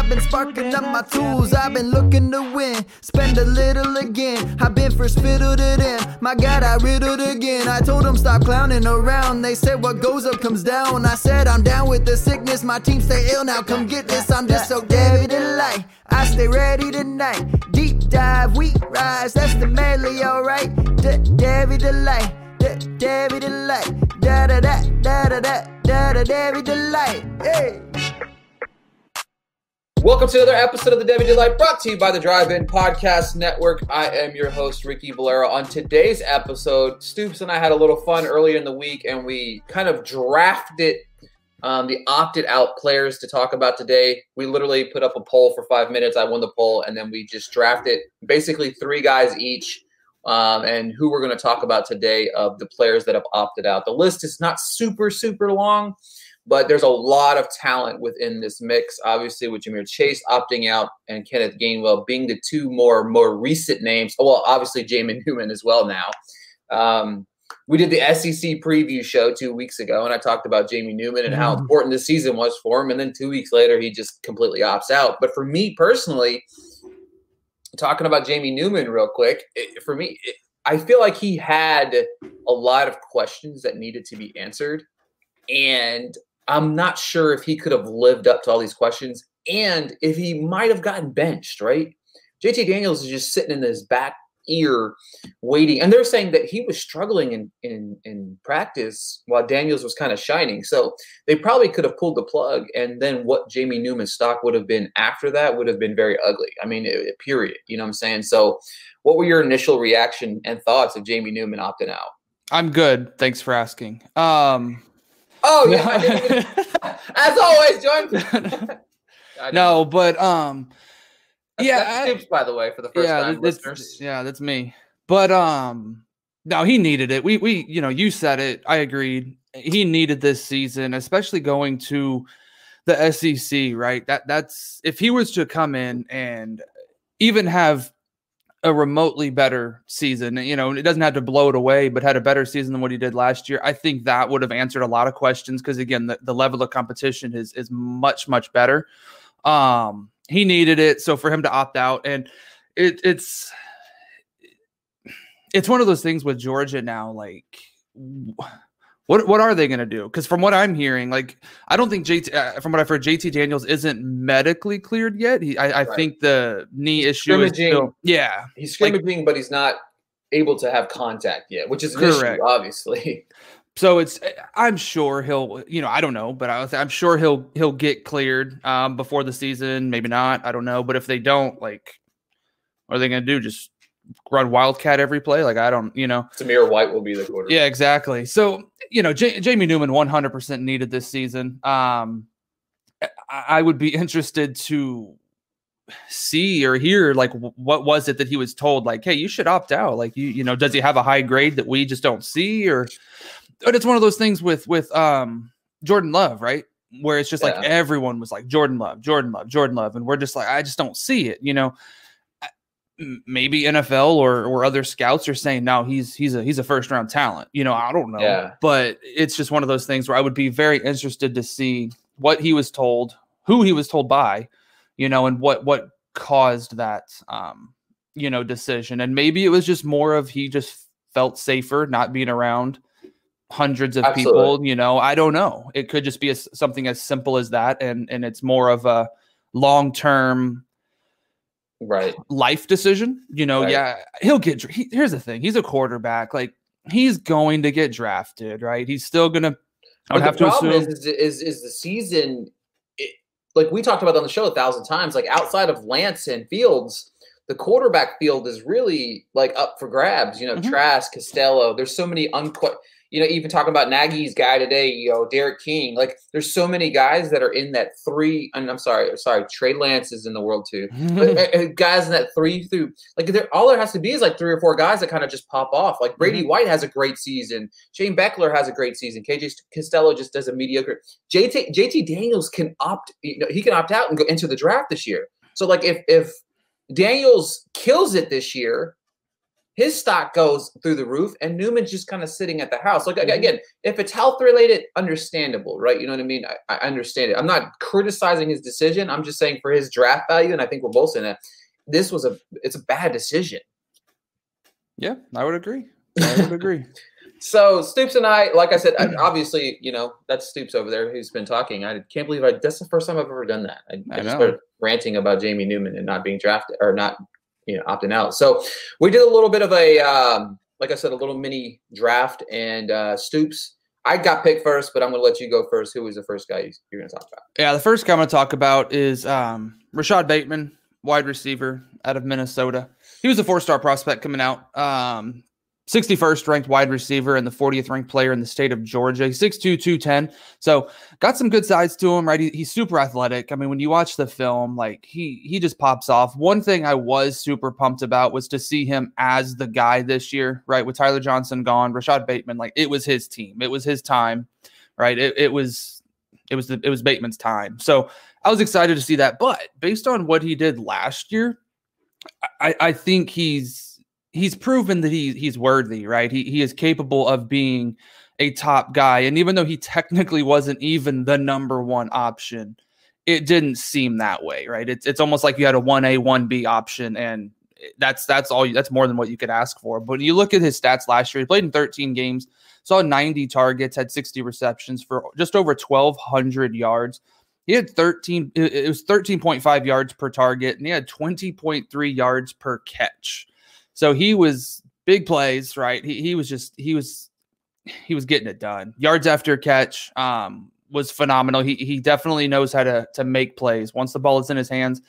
I've been sparking up my tools. I've been looking to win. Spend a little again. I've been first fiddle to them. My God, I riddled again. I told them stop clowning around. They said what goes up comes down. I said I'm down with the sickness. My team stay ill now. Come get this. I'm just so David Delight. I stay ready tonight. Deep dive, we rise. That's the medley, alright. David Delight. David Delight. Da da da da da da da da David Delight. Hey. Welcome to another episode of the Debbie Delight brought to you by the Drive In Podcast Network. I am your host, Ricky Valera. On today's episode, Stoops and I had a little fun earlier in the week and we kind of drafted um, the opted out players to talk about today. We literally put up a poll for five minutes. I won the poll and then we just drafted basically three guys each. Um, and who we're going to talk about today of the players that have opted out. The list is not super, super long but there's a lot of talent within this mix. Obviously, with Ja'Marr Chase opting out and Kenneth Gainwell being the two more more recent names. Oh, Well, obviously Jamie Newman as well now. Um, we did the SEC preview show two weeks ago, and I talked about Jamie Newman and how mm-hmm. important the season was for him. And then two weeks later, he just completely opts out. But for me personally, talking about Jamie Newman real quick, it, for me, it, I feel like he had a lot of questions that needed to be answered. And I'm not sure if he could have lived up to all these questions and if he might have gotten benched, right? JT Daniels is just sitting in his back ear waiting. And they're saying that he was struggling in, in, in practice while Daniels was kind of shining. So they probably could have pulled the plug. And then what Jamie Newman's stock would have been after that would have been very ugly. I mean, it, period. You know what I'm saying? So what were your initial reaction and thoughts of Jamie Newman opting out? I'm good. Thanks for asking. Um, Oh yeah. As always, John. no, but um that's, yeah, that's by the way, for the first yeah, time that's, listeners. Yeah, that's me. But um no, he needed it. We we you know, you said it. I agreed. He needed this season, especially going to the SEC, right? That that's if he was to come in and even have a remotely better season. You know, it doesn't have to blow it away, but had a better season than what he did last year. I think that would have answered a lot of questions because again, the, the level of competition is is much much better. Um, he needed it, so for him to opt out, and it, it's it's one of those things with Georgia now, like what what are they going to do? Because from what I'm hearing, like I don't think JT. Uh, from what I've heard, JT Daniels isn't medically cleared yet. He, I, I right. think the knee issue is still, yeah. He's scrimmaging, like, but he's not able to have contact yet, which is an correct. issue, obviously. So it's I'm sure he'll you know I don't know, but I am sure he'll he'll get cleared um, before the season. Maybe not. I don't know. But if they don't, like, what are they going to do? Just run wildcat every play. Like I don't, you know, Zamir White will be the quarterback. yeah, exactly. So you know, J- Jamie Newman 100% needed this season. Um, I, I would be interested to see or hear like what was it that he was told like hey you should opt out like you you know does he have a high grade that we just don't see or but it's one of those things with with um jordan love right where it's just like everyone was like jordan love jordan love jordan love and we're just like i just don't see it you know maybe nfl or or other scouts are saying no he's he's a he's a first round talent you know i don't know Yeah. but it's just one of those things where i would be very interested to see what he was told who he was told by you know, and what what caused that um, you know, decision. And maybe it was just more of he just felt safer not being around hundreds of people, you know. I don't know. It could just be a, something as simple as that and and it's more of a long-term Right. life decision. You know, Right. yeah, he'll get. He, here's the thing: he's a quarterback. Like he's going to get drafted, right? He's still gonna. I would have the to problem assume. is, is is the season it, like we talked about on the show a thousand times like outside of Lance and Fields the quarterback field is really like up for grabs you know Mhm. Trask Costello there's so many unqu you know even talking about Nagy's guy today you know D'Eriq King like there's so many guys that are in that three and I'm sorry sorry Trey Lance is in the world too but, uh, uh, guys in that three through like there all there has to be is like three or four guys that kind of just pop off. Like Brady White has a great season. Shane Beckler has a great season. KJ Costello just does a mediocre. JT JT Daniels can opt you know he can opt out and go into the draft this year. So like if if Daniels kills it this year, his stock goes through the roof, and Newman's just kind of sitting at the house. Like Mhm. again, if it's health related, understandable, right? You know what I mean? I, I understand it. I'm not criticizing his decision. I'm just saying for his draft value, and I think we're both saying that this was a it's a bad decision. yeah, I would agree. I would agree. So Stoops and I, like I said, I- obviously, you know, that's Stoops over there who's been talking. I can't believe I that's the first time I've ever done that. I, I, I just started ranting about Jamie Newman and not being drafted or not, you know, opting out. So we did a little bit of a um, like I said, a little mini draft and uh Stoops. I got picked first, but I'm gonna let you go first. Who was the first guy you- you're gonna talk about? Yeah, the first guy I'm going to talk about is um, Rashod Bateman, wide receiver out of Minnesota. He was a four-star prospect coming out, um, 61st ranked wide receiver and the 40th ranked player in the state of Georgia. He's 6'2", 210. So got some good sides to him, right? He, he's super athletic. I mean, when you watch the film, like he he just pops off. One thing I was super pumped about was to see him as the guy this year, right? With Tyler Johnson gone, Rashod Bateman, like it was his team. It was his time, right? It, it was it was the, it was Bateman's time. So I was excited to see that. But based on what he did last year, I, I think he's he's proven that he he's worthy, right? He he is capable of being a top guy. And even though he technically wasn't even the number one option, it didn't seem that way, right? It's it's almost like you had a one A, one B option, and that's that's all that's more than what you could ask for. But you look at his stats last year, he played in 13 games, saw 90 targets, had 60 receptions for just over 1,200 yards. He had 13, it it was 13.5 yards per target, and he had 20.3 yards per catch. So he was big plays, right? He, he was just, he was, he was getting it done. Yards after catch um, was phenomenal. He, he definitely knows how to, to make plays. Once the ball is in his hands,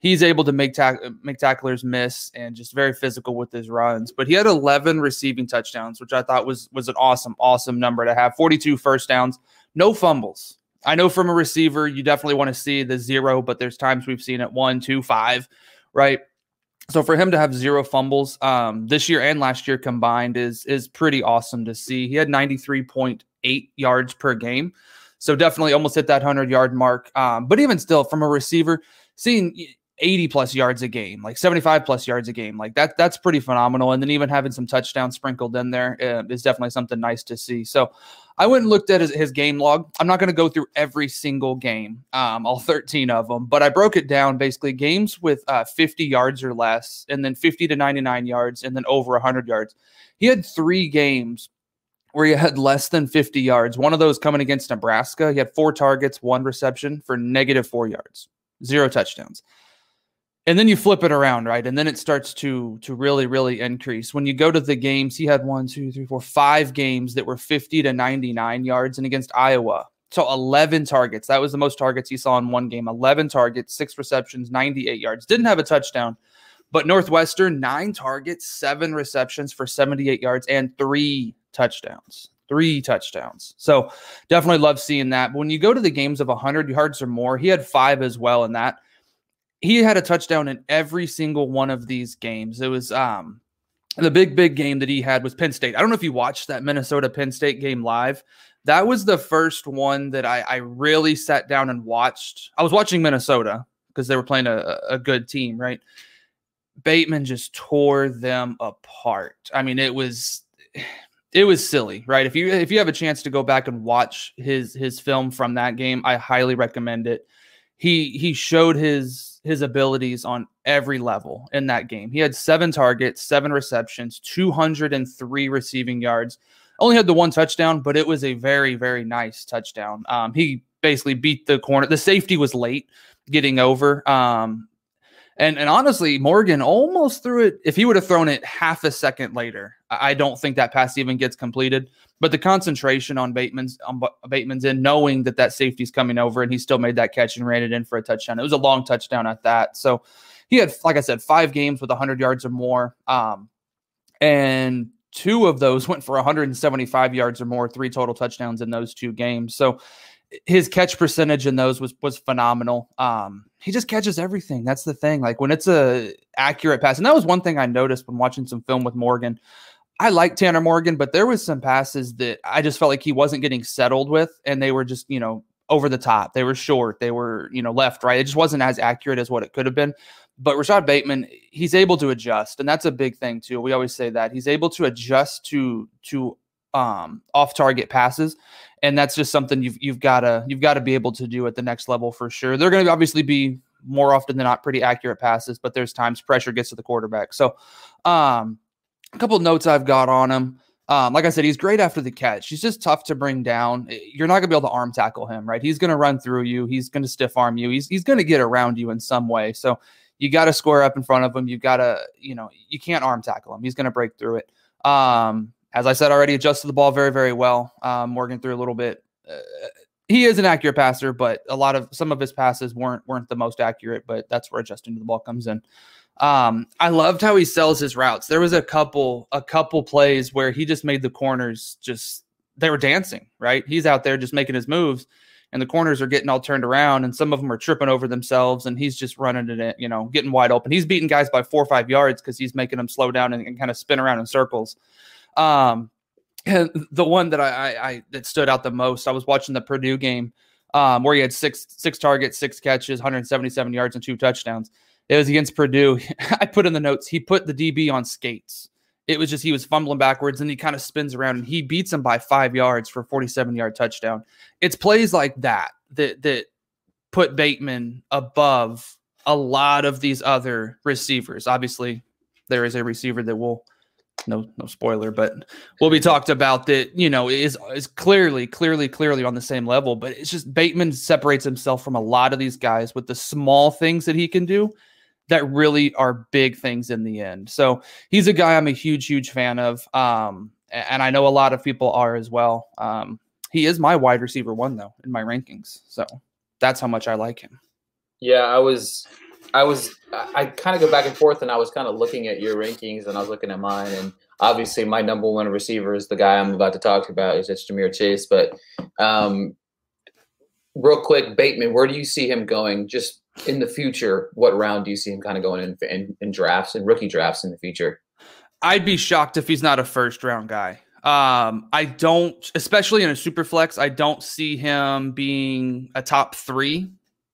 he's able to make tack make tacklers miss and just very physical with his runs. But he had 11 receiving touchdowns, which I thought was was an awesome awesome number to have. 42 first downs, no fumbles. I know from a receiver you definitely want to see the zero, but there's times we've seen it one, two, five, right? So for him to have zero fumbles um, this year and last year combined is is pretty awesome to see. He had 93.8 yards per game, so definitely almost hit that hundred yard mark. Um, but even still, from a receiver, seeing 80 plus yards a game, like 75 plus yards a game, like that that's pretty phenomenal. And then even having some touchdowns sprinkled in there uh, is definitely something nice to see. So I went and looked at his, his game log. I'm not going to go through every single game, um, all 13 of them, but I broke it down basically games with uh, 50 yards or less, and then 50 to 99 yards, and then over 100 yards. He had three games where he had less than 50 yards. One of those coming against Nebraska. He had four targets, one reception for negative four yards, zero touchdowns. And then you flip it around, right? And then it starts to to really, really increase. When you go to the games, he had one, two, three, four, five games that were 50 to 99 yards, and against Iowa. So 11 targets. That was the most targets he saw in one game. 11 targets, six receptions, 98 yards. Didn't have a touchdown, But Northwestern, nine targets, seven receptions for 78 yards, and three touchdowns. Three touchdowns. So definitely love seeing that. But when you go to the games of 100 yards or more, he had five as well in that. He had a touchdown in every single one of these games. It was um the big, big game that he had was Penn State. I don't know if you watched that Minnesota Penn State game live. That was the first one that I, I really sat down and watched. I was watching Minnesota because they were playing a, a good team, right? Bateman just tore them apart. I mean, it was it was silly, right? If you if you have a chance to go back and watch his his film from that game, I highly recommend it. He he showed his his abilities on every level in that game. He had seven targets, seven receptions, 203 receiving yards. Only had the one touchdown, but it was a very, very nice touchdown. Um, he basically beat the corner. The safety was late getting over. Um, and and honestly, Morgan almost threw it. If he would have thrown it half a second later, I don't think that pass even gets completed. But the concentration on Bateman's on Bateman's in, knowing that that safety's coming over, and he still made that catch and ran it in for a touchdown. It was a long touchdown at that. So he had, like I said, five games with 100 yards or more, um, and two of those went for 175 yards or more. Three total touchdowns in those two games. So his catch percentage in those was was phenomenal. Um, he just catches everything. That's the thing. Like when it's a accurate pass, and that was one thing I noticed when watching some film with Morgan. I like Tanner Morgan, but there was some passes that I just felt like he wasn't getting settled with, and they were just you know over the top. They were short. They were you know left right. It just wasn't as accurate as what it could have been. But Rashod Bateman, he's able to adjust, and that's a big thing too. We always say that he's able to adjust to to um, off target passes and that's just something you've you've got to you've got to be able to do at the next level for sure. They're going to obviously be more often than not pretty accurate passes, but there's times pressure gets to the quarterback. So, um, a couple notes I've got on him. Um, like I said, he's great after the catch. He's just tough to bring down. Eh, you're not gonna be able to arm tackle him, right? He's gonna run through you. He's gonna stiff arm you. He's he's gonna get around you in some way. So you got to square up in front of him. You got to, you know, you can't arm tackle him. He's gonna break through it. Um, as I said already, adjusted the ball very, very well. Um, Morgan threw a little bit. Uh, he is an accurate passer, but a lot of some of his passes weren't weren't the most accurate. But that's where adjusting to the ball comes in. Um, I loved how he sells his routes. There was a couple a couple plays where he just made the corners just they were dancing. Right, he's out there just making his moves, and the corners are getting all turned around, and some of them are tripping over themselves, and he's just running it, you know, getting wide open. He's beating guys by four or five yards because he's making them slow down and, and kind of spin around in circles. Um, and the one that I, I, I, that stood out the most, I was watching the Purdue game um, where he had six six targets, six catches, 177 yards, and two touchdowns. It was against Purdue. I put in the notes. He put the DB on skates. It was just he was fumbling backwards and he kind of spins around and he beats him by five yards for 47 yard touchdown. It's plays like that that that put Bateman above a lot of these other receivers. Obviously, there is a receiver that will no no spoiler, but will be talked about that you know is is clearly clearly clearly on the same level. But it's just Bateman separates himself from a lot of these guys with the small things that he can do that really are big things in the end. So he's a guy I'm a huge huge fan of, um, and I know a lot of people are as well. Um, he is my wide receiver one though in my rankings, so that's how much I like him. Yeah, I was I was I kind of go back and forth, and I was kind of looking at your rankings, and I was looking at mine, and obviously my number one receiver is the guy I'm about to talk about, is it's Ja'Marr Chase. But um, real quick, Bateman, where do you see him going? Just in the future, what round do you see him kind of going in, in, in drafts and rookie drafts in the future? I'd be shocked if he's not a first round guy. Um, I don't, especially in a super flex, I don't see him being a top three,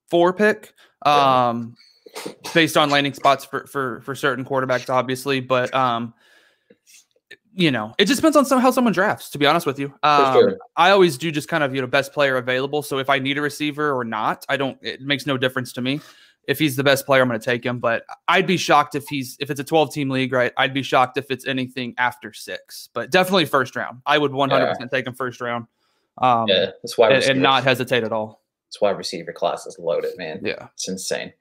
four pick. Um, based on landing spots for for for certain quarterbacks, obviously. But um, you know, it just depends on some, how someone drafts. To be honest with you, um, sure. I always do just kind of you know best player available. So if I need a receiver or not, I don't. It makes no difference to me. If he's the best player, I'm going to take him. But I'd be shocked if he's if it's a 12 team league, right? I'd be shocked if it's anything after six. But definitely first round. I would 100 yeah. percent take him first round. Um, yeah, that's why and, and not hesitate at all. That's why receiver class is loaded, man. Yeah, it's insane.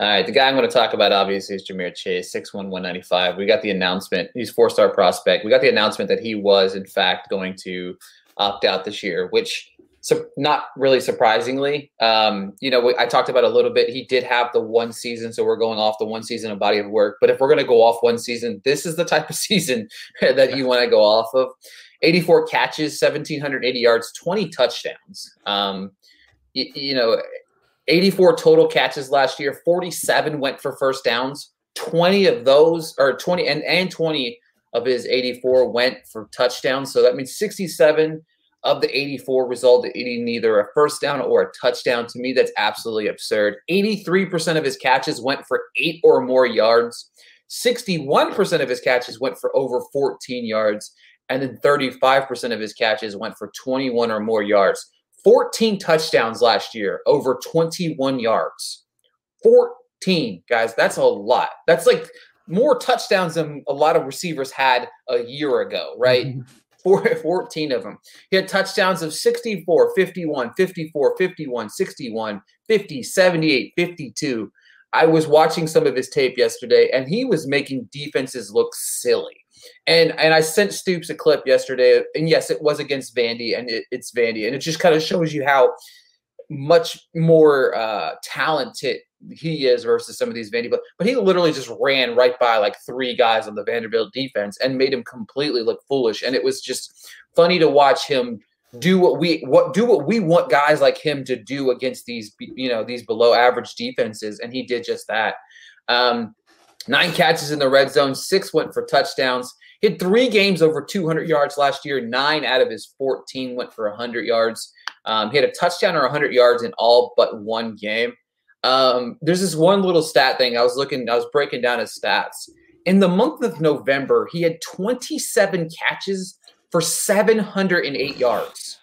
All right, the guy I'm going to talk about obviously is Ja'Marr Chase, 6'1", 195. We got the announcement. He's four-star prospect. We got the announcement that he was, in fact, going to opt out this year, which So not really surprisingly, um, you know, I talked about a little bit. He did have the one season, so we're going off the one season of body of work. But if we're going to go off one season, this is the type of season that you want to go off of. 84 catches, 1,780 yards, 20 touchdowns. Um, you, you know, 84 total catches last year. 47 went for first downs. 20 of those, or 20 and and 20 of his 84 went for touchdowns. So that means 67 of the 84 resulted in either a first down or a touchdown. To me, that's absolutely absurd. 83% of his catches went for eight or more yards. 61% of his catches went for over 14 yards. And then 35% of his catches went for 21 or more yards. 14 touchdowns last year, over 21 yards. 14, guys. That's a lot. That's like more touchdowns than a lot of receivers had a year ago, right? Mm-hmm. 14 of them. He had touchdowns of 64, 51, 54, 51, 61, 50, 78, 52. I was watching some of his tape yesterday and he was making defenses look silly. And and I sent Stoops a clip yesterday, and yes, it was against Vandy, and it, it's Vandy, and it just kind of shows you how much more uh, talented he is versus some of these Vandy, but but he literally just ran right by like three guys on the Vanderbilt defense and made him completely look foolish. And it was just funny to watch him do what we what do what we want guys like him to do against these you know these below average defenses, and he did just that. Um, nine catches in the red zone, six went for touchdowns. Had three games over 200 yards last year. Nine out of his 14 went for 100 yards. Um, he had a touchdown or 100 yards in all but one game. Um, there's this one little stat thing. I was looking, I was breaking down his stats. In the month of November, he had 27 catches for 708 yards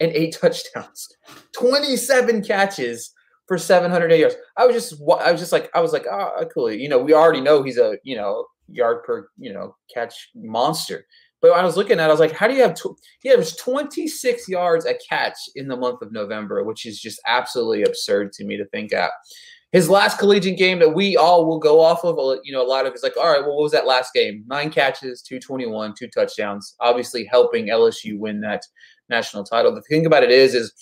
and eight touchdowns. 27 catches for 708 yards. I was just, I was just like, I was like, oh, cool. You know, we already know he's a, you know, yard per, you know, catch monster. But I was looking at, it, I was like, how do you have? Tw- he has 26 yards a catch in the month of November, which is just absolutely absurd to me to think at. His last collegiate game that we all will go off of, you know, a lot of it's like, all right, well, what was that last game? Nine catches, 221, two touchdowns, obviously helping LSU win that national title. The thing about it is, is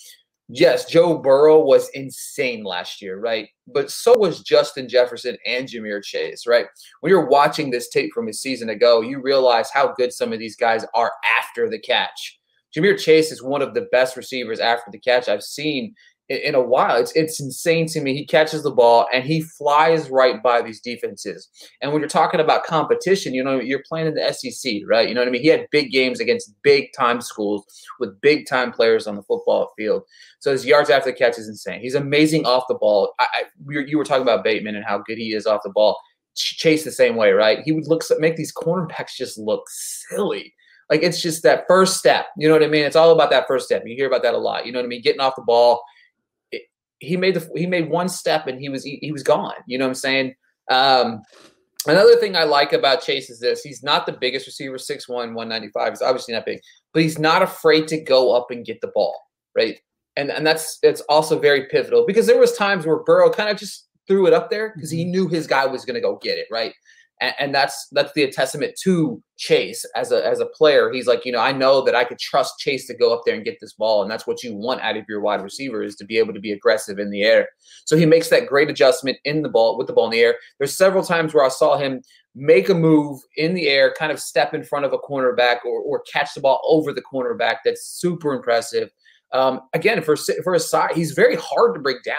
yes, Joe Burrow was insane last year, right? But so was Justin Jefferson and Ja'Marr Chase, right? When you're watching this tape from a season ago, you realize how good some of these guys are after the catch. Ja'Marr Chase is one of the best receivers after the catch I've seen in a while. It's it's insane to me. He catches the ball and he flies right by these defenses. And when you're talking about competition, you know, you're playing in the SEC, right? You know what I mean? He had big games against big time schools with big time players on the football field. So his yards after the catch is insane. He's amazing off the ball. I, I you were talking about Bateman and how good he is off the ball. Chase the same way, right? He would look make these cornerbacks just look silly. Like it's just that first step. You know what I mean? It's all about that first step. You hear about that a lot. You know what I mean? Getting off the ball he made the he made one step and he was he, he was gone. You know what I'm saying? Um, another thing I like about Chase is this: he's not the biggest receiver, 6'1", 195. He's obviously not big, but he's not afraid to go up and get the ball, right? And and that's it's also very pivotal because there was times where Burrow kind of just threw it up there because he mm-hmm. knew his guy was going to go get it, right? And, and that's that's the testament to Chase as a as a player. He's like, you know, I know that I could trust Chase to go up there and get this ball, and that's what you want out of your wide receiver is to be able to be aggressive in the air. So he makes that great adjustment in the ball with the ball in the air. There's several times where I saw him make a move in the air, kind of step in front of a cornerback or, or catch the ball over the cornerback. That's super impressive. Um, again, for for a side, he's very hard to break down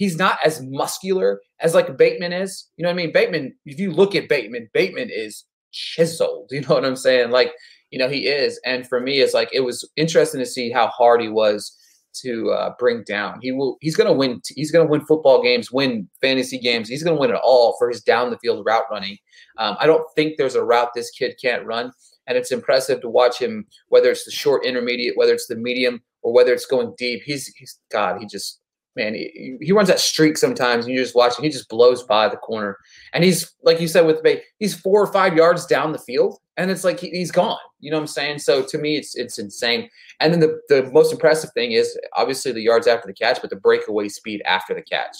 he's not as muscular as like Bateman is. You know what I mean? Bateman, if you look at Bateman, Bateman is chiseled. You know what I'm saying? Like, you know, he is. And for me, it's like it was interesting to see how hard he was to uh, bring down. He will. He's going to win. He's going to win football games, win fantasy games. He's going to win it all for his down the field route running. Um, I don't think there's a route this kid can't run, and it's impressive to watch him. Whether it's the short, intermediate, whether it's the medium, or whether it's going deep. He's he's God. He just man, he, he runs that streak sometimes, and you just watch him. He just blows by the corner, and he's like you said with Bay, he's four or five yards down the field, and it's like he, he's gone. You know what I'm saying? So to me, it's it's insane. And then the the most impressive thing is obviously the yards after the catch, but the breakaway speed after the catch.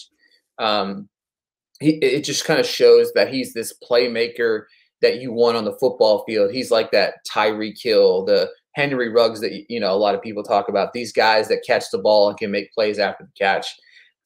Um, he it just kind of shows that he's this playmaker that you want on the football field. He's like that Tyreek Hill, the Henry Ruggs that you know a lot of people talk about. These guys that catch the ball and can make plays after the catch.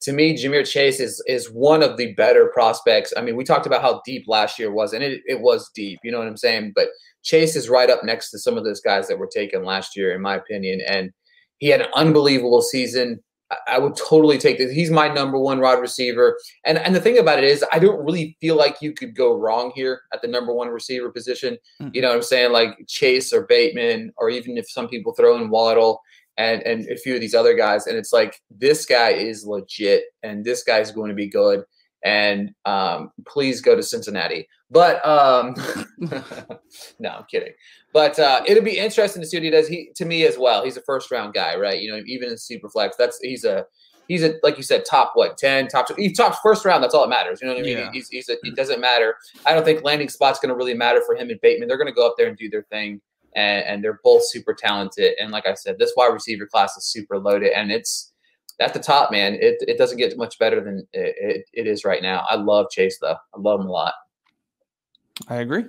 To me, Ja'Marr Chase is is one of the better prospects. I mean, we talked about how deep last year was, and it, it was deep. You know what I'm saying? But Chase is right up next to some of those guys that were taken last year, in my opinion. And he had an unbelievable season. I would totally take this. He's my number one wide receiver. And and the thing about it is I don't really feel like you could go wrong here at the number one receiver position. Mm-hmm. You know what I'm saying? Like Chase or Bateman, or even if some people throw in Waddle and and a few of these other guys. And it's like this guy is legit and this guy is going to be good. And um, please go to Cincinnati. But um, no, I'm kidding. But uh, it'll be interesting to see what he does. He to me as well. He's a first round guy, right? You know, even in superflex, that's he's a he's a like you said, top what ten, top he tops first round. That's all that matters. You know what I mean? Yeah. He's, he's a, it doesn't matter. I don't think landing spot's going to really matter for him and Bateman. They're going to go up there and do their thing, and, and they're both super talented. And like I said, this wide receiver class is super loaded, and it's at the top, man. It it doesn't get much better than it, it, it is right now. I love Chase though. I love him a lot. I agree.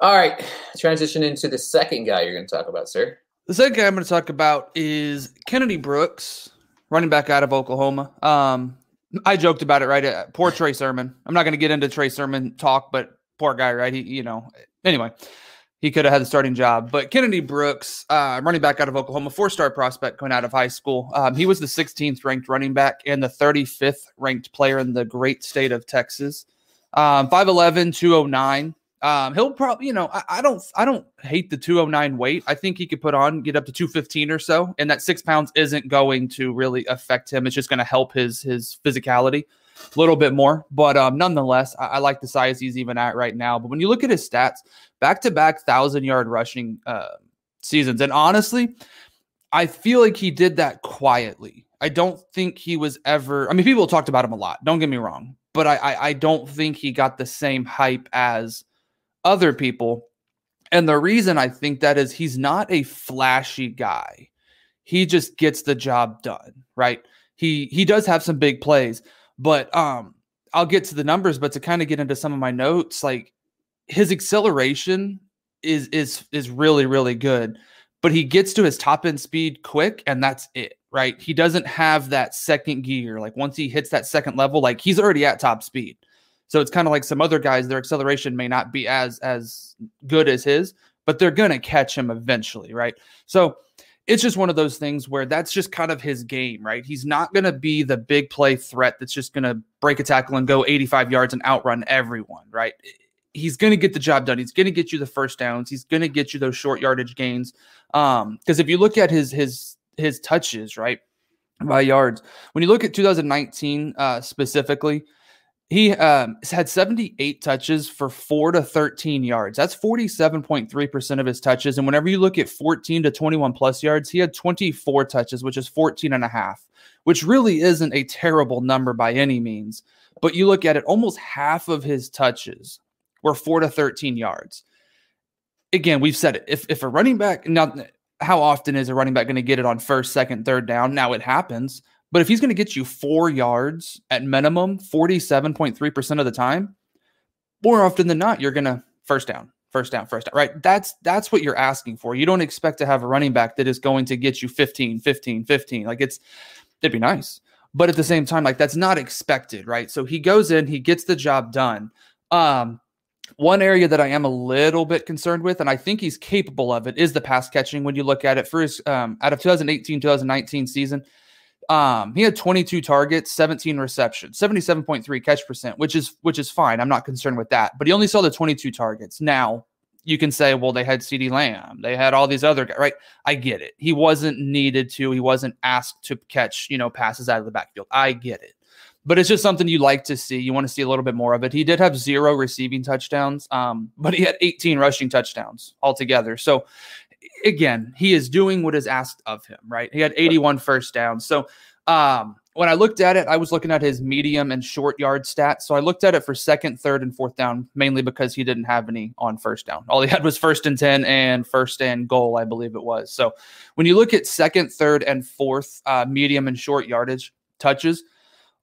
All right, transition into the second guy you're going to talk about, sir. The second guy I'm going to talk about is Kennedy Brooks, running back out of Oklahoma. Um, I joked about it, right? Uh, poor Trey Sermon. I'm not going to get into Trey Sermon talk, but poor guy, right? He, you know, anyway, he could have had the starting job. But Kennedy Brooks, uh, running back out of Oklahoma, four star prospect coming out of high school. Um, he was the 16th ranked running back and the 35th ranked player in the great state of Texas. Um, 5'11, 209. Um, he'll probably, you know, I, I, don't, I don't hate the 209 weight. I think he could put on, get up to 215 or so, and that six pounds isn't going to really affect him. It's just going to help his his physicality a little bit more. But um, nonetheless, I, I, like the size he's even at right now. But when you look at his stats, back to back thousand yard rushing uh, seasons, and honestly, I feel like he did that quietly. I don't think he was ever. I mean, people talked about him a lot. Don't get me wrong, but I, I, don't think he got the same hype as other people. And the reason I think that is he's not a flashy guy. He just gets the job done, right? He he does have some big plays, but um I'll get to the numbers, but to kind of get into some of my notes, like his acceleration is is is really really good, but he gets to his top end speed quick and that's it, right? He doesn't have that second gear. Like once he hits that second level, like he's already at top speed. So it's kind of like some other guys, their acceleration may not be as as good as his, but they're gonna catch him eventually, right? So it's just one of those things where that's just kind of his game, right? He's not going to be the big play threat that's just going to break a tackle and go 85 yards and outrun everyone, right? He's going to get the job done. He's going to get you the first downs. He's going to get you those short yardage gains. Um, because if you look at his his his touches, right, by yards, when you look at 2019 uh, specifically, he um, had 78 touches for four to 13 yards. That's 47.3% of his touches. And whenever you look at 14 to 21 plus yards, he had 24 touches, which is 14 and a half, which really isn't a terrible number by any means. But you look at it, almost half of his touches were four to 13 yards. Again, we've said it. If, if a running back, now, how often is a running back going to get it on first, second, third down? Now it happens. But if he's going to get you four yards at minimum, 47.3% of the time, more often than not, you're going to first down, first down, first down, right? That's that's what you're asking for. You don't expect to have a running back that is going to get you 15, 15, 15. Like it's it'd be nice. But at the same time, like that's not expected, right? So he goes in, he gets the job done. Um, one area that I am a little bit concerned with, and I think he's capable of it, is the pass catching. When you look at it, for his um, out of 2018 2019 season, um, he had 22 targets, 17 receptions, 77.3 catch percent, which is which is fine. I'm not concerned with that. But he only saw the 22 targets. Now you can say, well, they had CeeDee Lamb, they had all these other guys, right? I get it. He wasn't needed to, he wasn't asked to catch, you know, passes out of the backfield. I get it. But it's just something you like to see. You want to see a little bit more of it. He did have zero receiving touchdowns, um, but he had 18 rushing touchdowns altogether. So again, he is doing what is asked of him, right? He had 81 first downs. So um, when I looked at it, I was looking at his medium and short yard stats. So I looked at it for second, third, and fourth down, mainly because he didn't have any on first down. All he had was first and 10 and first and goal, I believe it was. So when you look at second, third, and fourth uh, medium and short yardage touches,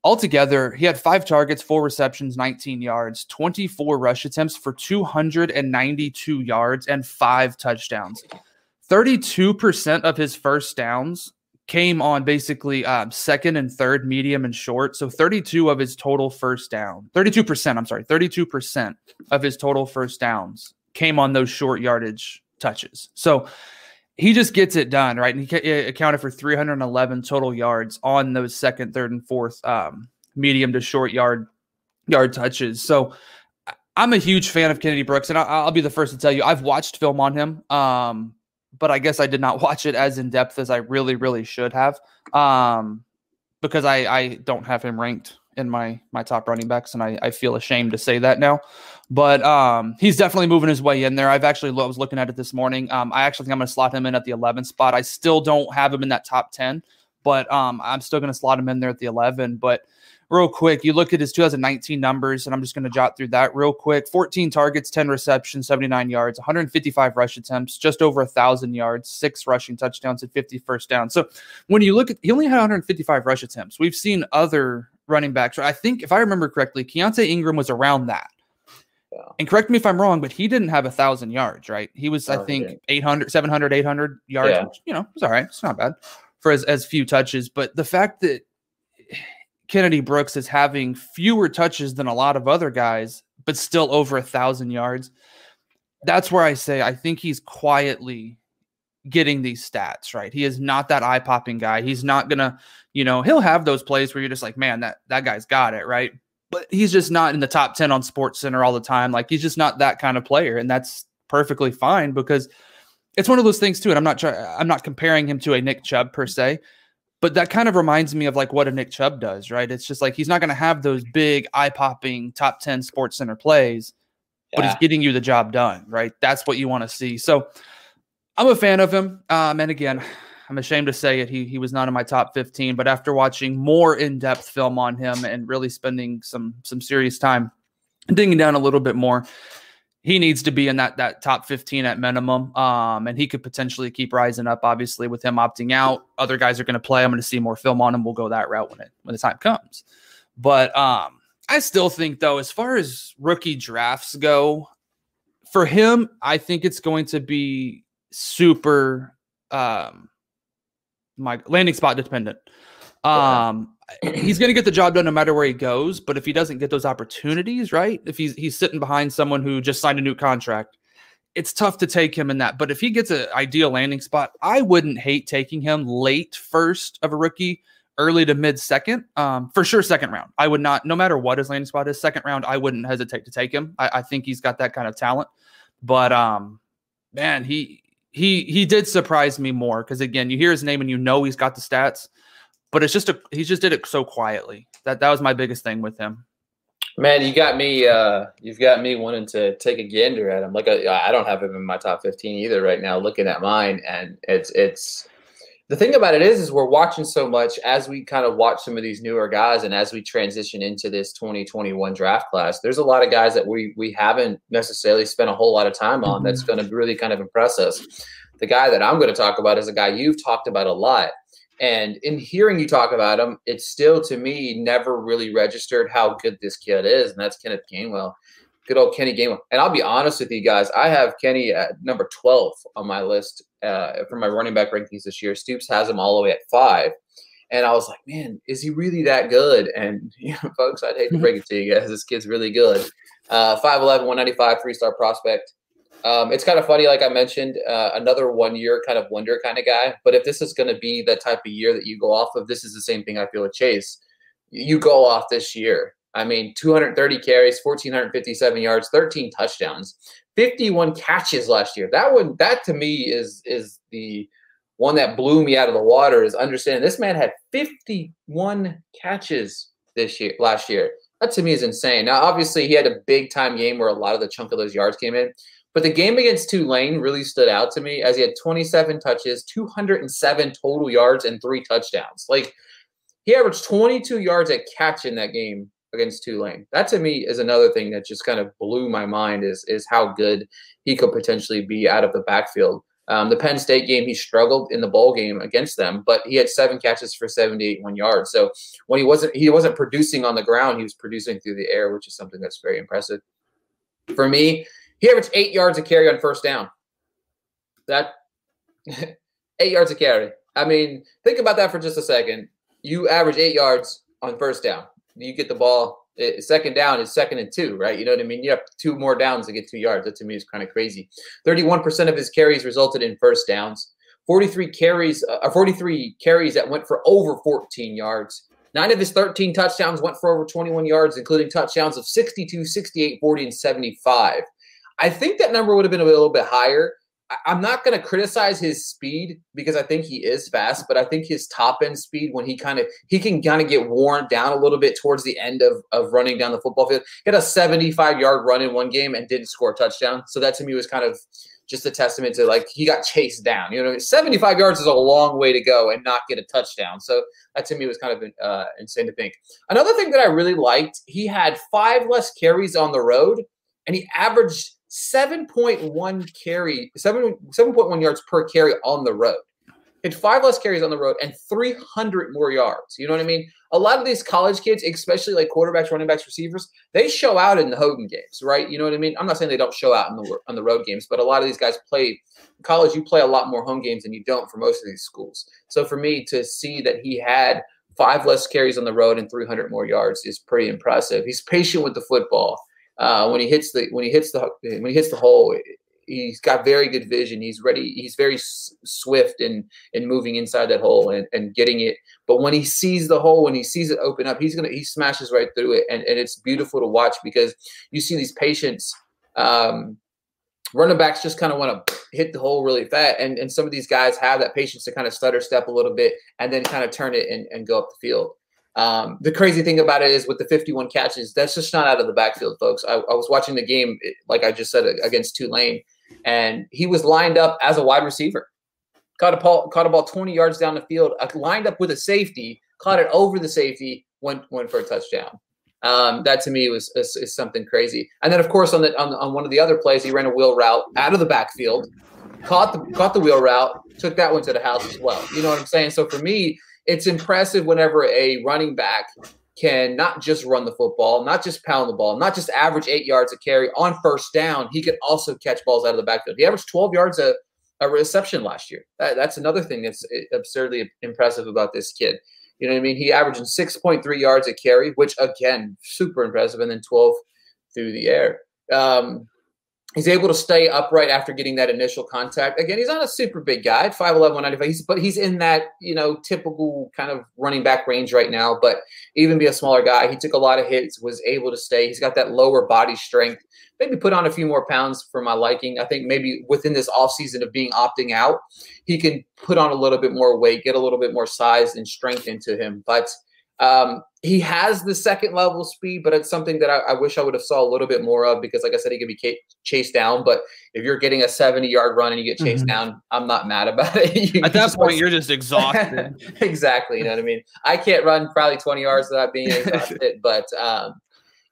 Altogether, he had five targets, four receptions, 19 yards, 24 rush attempts for 292 yards, and five touchdowns. 32% of his first downs came on basically um, second and third, medium and short. So 32 of his total first down, 32%, I'm sorry, 32% of his total first downs came on those short yardage touches. So he just gets it done, right? And he accounted for 311 total yards on those second, third, and fourth um, medium to short yard yard touches. So I'm a huge fan of Kennedy Brooks, and I'll, I'll be the first to tell you I've watched film on him. Um, but I guess I did not watch it as in depth as I really, really should have. Um, because I, I don't have him ranked in my my top running backs, and I, I feel ashamed to say that now. But um, he's definitely moving his way in there. I've actually I was looking at it this morning. Um, I actually think I'm going to slot him in at the 11 spot. I still don't have him in that top 10, but um, I'm still going to slot him in there at the 11. But real quick, you look at his 2019 numbers, and I'm just going to jot through that real quick 14 targets, 10 receptions, 79 yards, 155 rush attempts, just over a thousand yards, six rushing touchdowns, and 50 first downs. So when you look at, he only had 155 rush attempts. We've seen other running backs. I think, if I remember correctly, Keaontay Ingram was around that. Yeah. And correct me if I'm wrong, but he didn't have a thousand yards, right? He was, I think, 800, 700, 800 yards, yeah. which, you know, it's all right. It's not bad for as, as few touches. But the fact that Kennedy Brooks is having fewer touches than a lot of other guys, but still over a thousand yards. That's where I say I think he's quietly getting these stats right. He is not that eye popping guy. He's not gonna, you know, he'll have those plays where you're just like, man, that that guy's got it right. But he's just not in the top ten on Sports Center all the time. Like he's just not that kind of player, and that's perfectly fine because it's one of those things too. And I'm not trying. I'm not comparing him to a Nick Chubb per se, but that kind of reminds me of like what a Nick Chubb does, right? It's just like he's not to have those big eye popping top 10 sports center plays, yeah. but he's getting you the job done, right? That's what you want to see. So I'm a fan of him. Um, and again, I'm ashamed to say it. He, he was not in my top 15, but after watching more in depth film on him and really spending some, some serious time digging down a little bit more, he needs to be in that that top 15 at minimum. Um, and he could potentially keep rising up, obviously, with him opting out. Other guys are going to play. I'm going to see more film on him. We'll go that route when it when the time comes. But um, I still think though, as far as rookie drafts go, for him, I think it's going to be super um my landing spot dependent. Um, he's going to get the job done no matter where he goes. But if he doesn't get those opportunities, right? If he's he's sitting behind someone who just signed a new contract, it's tough to take him in that. But if he gets an ideal landing spot, I wouldn't hate taking him late first of a rookie, early to mid second, um, for sure second round. I would not, no matter what his landing spot is, second round, I wouldn't hesitate to take him. I, I think he's got that kind of talent. But um, man, he he he did surprise me more because again, you hear his name and you know he's got the stats but it's just a he just did it so quietly. That that was my biggest thing with him. Man, you got me. Uh, you've got me wanting to take a gander at him. Like I, I don't have him in my top fifteen either right now. Looking at mine, and it's it's the thing about it is, is we're watching so much as we kind of watch some of these newer guys, and as we transition into this 2021 draft class, there's a lot of guys that we we haven't necessarily spent a whole lot of time on. Mm-hmm. That's going to really kind of impress us. The guy that I'm going to talk about is a guy you've talked about a lot, and in hearing you talk about him, it's still to me never really registered how good this kid is, and that's Kenneth Gainwell. Good old Kenny Gainwell. And I'll be honest with you guys, I have Kenny at number 12 on my list uh, for my running back rankings this year. Stoops has him all the way at five. And I was like, man, is he really that good? And, you know, folks, I'd hate to break it to you guys. This kid's really good. Uh, 5'11, 195, three star prospect. Um, it's kind of funny, like I mentioned, uh, another one year kind of wonder kind of guy. But if this is going to be the type of year that you go off of, this is the same thing I feel with Chase. You go off this year. I mean, 230 carries, 1,457 yards, 13 touchdowns, 51 catches last year. That one, that to me is is the one that blew me out of the water. Is understanding this man had 51 catches this year, last year. That to me is insane. Now, obviously, he had a big time game where a lot of the chunk of those yards came in. But the game against Tulane really stood out to me as he had 27 touches, 207 total yards, and three touchdowns. Like he averaged 22 yards at catch in that game against Tulane. That to me is another thing that just kind of blew my mind is is how good he could potentially be out of the backfield. Um, the Penn State game, he struggled in the bowl game against them, but he had seven catches for 78 one yard. So when he wasn't he wasn't producing on the ground, he was producing through the air, which is something that's very impressive. For me, he averaged eight yards a carry on first down. That eight yards a carry. I mean, think about that for just a second. You average eight yards on first down. You get the ball. It, second down is second and two, right? You know what I mean? You have two more downs to get two yards. That to me is kind of crazy. 31% of his carries resulted in first downs. 43 carries, uh, 43 carries that went for over 14 yards. Nine of his 13 touchdowns went for over 21 yards, including touchdowns of 62, 68, 40, and 75. I think that number would have been a little bit higher. I'm not going to criticize his speed because I think he is fast, but I think his top end speed when he kind of he can kind of get worn down a little bit towards the end of of running down the football field. He had a 75 yard run in one game and didn't score a touchdown, so that to me was kind of just a testament to like he got chased down. You know, 75 yards is a long way to go and not get a touchdown. So that to me was kind of uh, insane to think. Another thing that I really liked, he had five less carries on the road, and he averaged 7.1 carry, 7, 7.1 yards per carry on the road. Had five less carries on the road and 300 more yards. You know what I mean? A lot of these college kids, especially like quarterbacks, running backs, receivers, they show out in the Hogan games, right? You know what I mean? I'm not saying they don't show out in the on the road games, but a lot of these guys play college. You play a lot more home games than you don't for most of these schools. So for me to see that he had five less carries on the road and 300 more yards is pretty impressive. He's patient with the football. Uh, when he hits the when he hits the when he hits the hole, he's got very good vision. He's ready. He's very s- swift in in moving inside that hole and, and getting it. But when he sees the hole, when he sees it open up, he's gonna he smashes right through it, and, and it's beautiful to watch because you see these patients. Um, running backs just kind of want to hit the hole really fast, and and some of these guys have that patience to kind of stutter step a little bit and then kind of turn it and, and go up the field. Um, the crazy thing about it is with the 51 catches, that's just not out of the backfield, folks. I, I was watching the game, like I just said, against Tulane, and he was lined up as a wide receiver. Caught a ball, caught a ball 20 yards down the field, uh, lined up with a safety, caught it over the safety, went went for a touchdown. Um, that to me was is, is, something crazy. And then, of course, on the on, on one of the other plays, he ran a wheel route out of the backfield, caught the caught the wheel route, took that one to the house as well. You know what I'm saying? So for me, it's impressive whenever a running back can not just run the football, not just pound the ball, not just average eight yards a carry on first down. He can also catch balls out of the backfield. He averaged 12 yards a, a reception last year. That, that's another thing that's eh, absurdly impressive about this kid. You know what I mean? He averaged 6.3 yards a carry, which again, super impressive, and then 12 through the air. Um, He's able to stay upright after getting that initial contact. Again, he's not a super big guy, 5'11, 195, he's, but he's in that, you know, typical kind of running back range right now. But even be a smaller guy, he took a lot of hits, was able to stay. He's got that lower body strength. Maybe put on a few more pounds for my liking. I think maybe within this offseason of being opting out, he can put on a little bit more weight, get a little bit more size and strength into him. But – um, he has the second level speed, but it's something that I, I, wish I would have saw a little bit more of because, like I said, he could be chased down. But if you're getting a 70 yard run and you get chased mm-hmm. down, I'm not mad about it. At that point, you're just exhausted. exactly. You know what I mean? I can't run probably 20 yards without being exhausted, but um,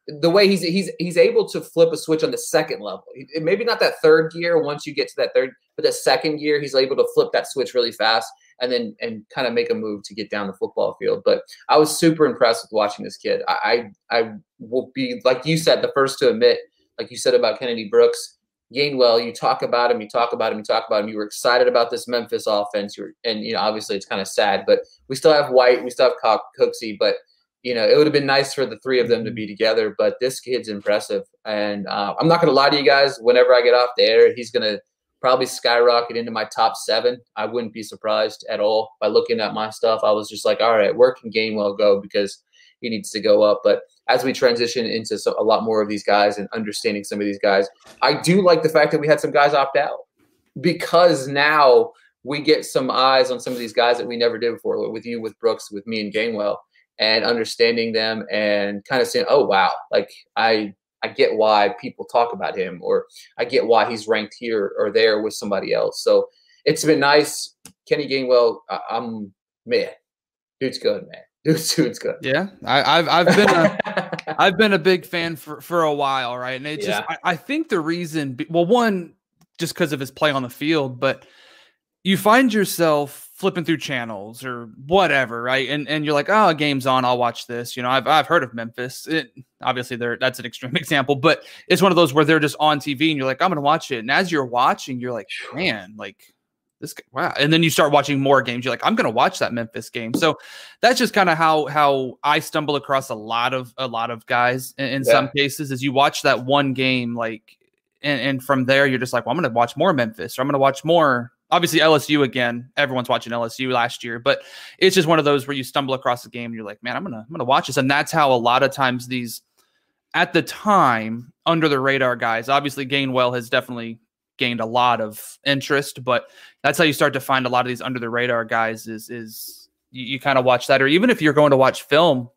the way he's he's he's able to flip a switch on the second level. Maybe not that third gear once you get to that third, but the second gear, he's able to flip that switch really fast and then and kind of make a move to get down the football field. But I was super impressed with watching this kid. I I, I will be like you said, the first to admit, like you said about Kennedy Brooks. Gainwell, you talk about him, you talk about him, you talk about him. You were excited about this Memphis offense, you were, and you know obviously it's kind of sad, but we still have White, we still have Coxie, but you know it would have been nice for the three of them to be together. But this kid's impressive, and uh, I'm not going to lie to you guys. Whenever I get off the air, he's going to probably skyrocket into my top seven. I wouldn't be surprised at all by looking at my stuff. I was just like, all right, where can Gainwell go because he needs to go up. But as we transition into a lot more of these guys and understanding some of these guys, I do like the fact that we had some guys opt out because now we get some eyes on some of these guys that we never did before. With you, with Brooks, with me, and Gainwell. And understanding them and kind of saying, "Oh wow!" Like I I get why people talk about him, or I get why he's ranked here or there with somebody else. So it's been nice. Kenny Gainwell, I, am man, dude's good, man. Dude's, dude's good. Yeah, I, have I've been a I've been a big fan for for a while, right? And it yeah. just I, I think the reason, well, one just because of his play on the field, but you find yourself flipping through channels or whatever, right? And and you're like, oh, game's on, I'll watch this. You know, I've I've heard of Memphis. It, obviously, they're that's an extreme example, but it's one of those where they're just on TV and you're like, I'm gonna watch it. And as you're watching, you're like, man, like this guy, wow. And then you start watching more games. You're like, I'm gonna watch that Memphis game. So that's just kind of how how I stumble across a lot of a lot of guys in, in Yeah. some cases is you watch that one game, like and, and from there you're just like, well, I'm gonna watch more Memphis or I'm gonna watch more obviously LSU again. Everyone's watching LSU last year, but it's just one of those where you stumble across the game and you're like, man, I'm gonna I'm gonna watch this. And that's how a lot of times these at the time under the radar guys, obviously Gainwell has definitely gained a lot of interest, but that's how you start to find a lot of these under the radar guys is is you, you kind of watch that or even if you're going to watch film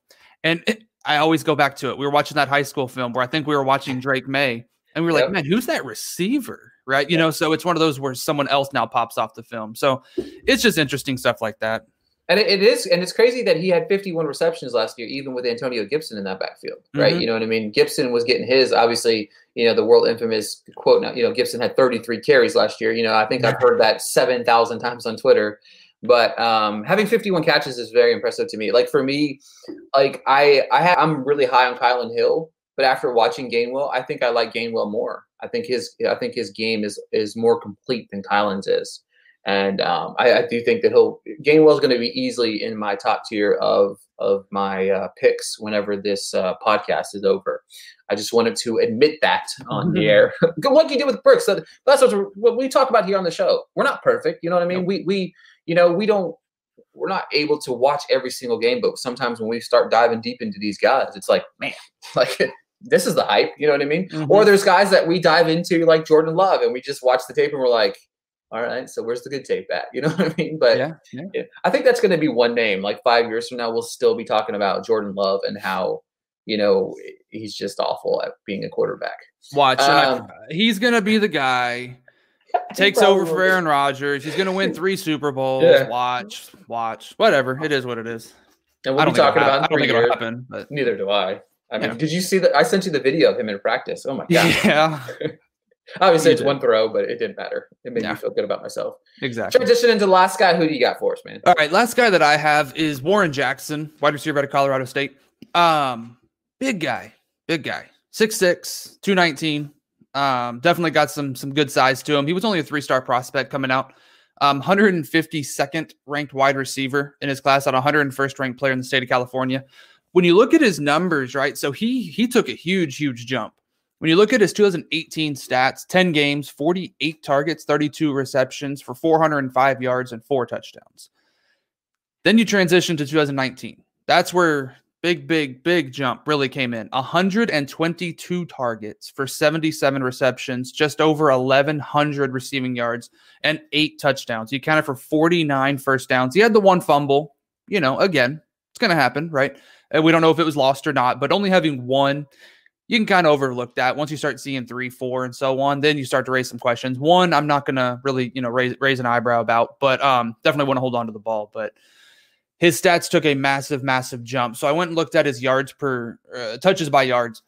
and it- I always go back to it. We were watching that high school film where I think we were watching Drake Maye and we were like, man, who's that receiver? Right. You know, so it's one of those where someone else now pops off the film. So it's just interesting stuff like that. And it, it is, and it's crazy that he had 51 receptions last year, even with Antonio Gibson in that backfield, right? Mhm. You know what I mean? Gibson was getting his, obviously, you know, the world infamous quote. Now, you know, Gibson had 33 carries last year. You know, I think I've heard that 7,000 times on Twitter. But um, having 51 catches is very impressive to me. Like for me, like I, I ha- I'm really high on Kylin Hill, but after watching Gainwell, I think I like Gainwell more. I think his, I think his game is is more complete than Kylin's is. And um, I, I do think that he'll Gainwell's going to be easily in my top tier of of my uh, picks whenever this uh, podcast is over. I just wanted to admit that on the air, like you did with Brooks. That's what, what we talk about here on the show. We're not perfect, you know what I mean. We we you know we don't we're not able to watch every single game, but sometimes when we start diving deep into these guys, it's like man, like. This is the hype, you know what I mean? Or there's guys that we dive into like Jordan Love, and we just watch the tape and we're like, all right, so where's the good tape at? You know what I mean? But yeah, yeah. yeah, I think that's going to be one name. Like five years from now, we'll still be talking about Jordan Love and how you know he's just awful at being a quarterback. Watch. and I- Um, he's gonna be the guy. Takes over for. Aaron Rodgers. He's gonna win three Super Bowls. Watch, watch. Whatever. It is what it is. And we'll don't be talking about I don't think it'll years. happen. But Neither do I. I mean, Yeah. did you see that? I sent you the video of him in practice. Oh my god! yeah, Obviously, it's one throw, but it didn't matter. It made Yeah. me feel good about myself. exactly. Transition into last guy. Who do you got for us, man? All right, last guy that I have is Warren Jackson, wide receiver out of Colorado State. Um, big guy, big guy, 6'6", 219. Um, definitely got some some good size to him. He was only a three star prospect coming out. Um, 152nd ranked wide receiver in his class, out 101st ranked player in the state of California. When you look at his numbers, right? So he he took a huge huge jump. When you look at his 2018 stats, 10 games, 48 targets, 32 receptions for 405 yards and four touchdowns. Then you transition to 2019. That's where big, big, big jump really came in. 122 targets for 77 receptions, just over 1,100 receiving yards, and eight touchdowns. He counted for 49 first downs. He had the one fumble. You know, again, it's going to happen, right? And we don't know if it was lost or not, but only having one, you can kind of overlook that. Once you start seeing three, four, and so on, then you start to raise some questions. One, I'm not to really, you know, raise raise an eyebrow about, but um, definitely want to hold on to the ball. But his stats took a massive, massive jump. So I went and looked at his yards per uh, touches by yards.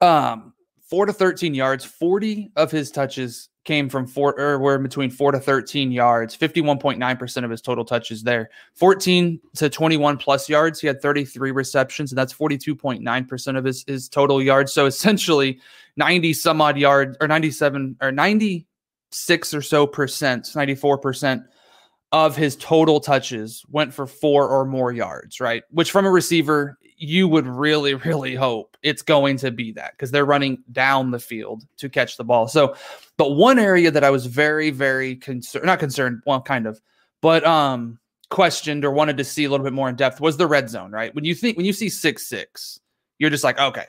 Um, four to 13 yards, 40 of his touches came from four or were between four to 13 yards, 51.9% of his total touches there. 14 to 21 plus yards, he had 33 receptions, and that's 42.9% of his, his total yards. So essentially 90 some odd yards or 97 or 96 or so percent, 94% of his total touches went for four or more yards, right? Which from a receiver, you would really, really hope it's going to be that because they're running down the field to catch the ball. So, but one area that I was very, very concerned, not concerned, well, kind of, but um questioned or wanted to see a little bit more in depth was the red zone, right? When you think when you see six six, you're just like, okay,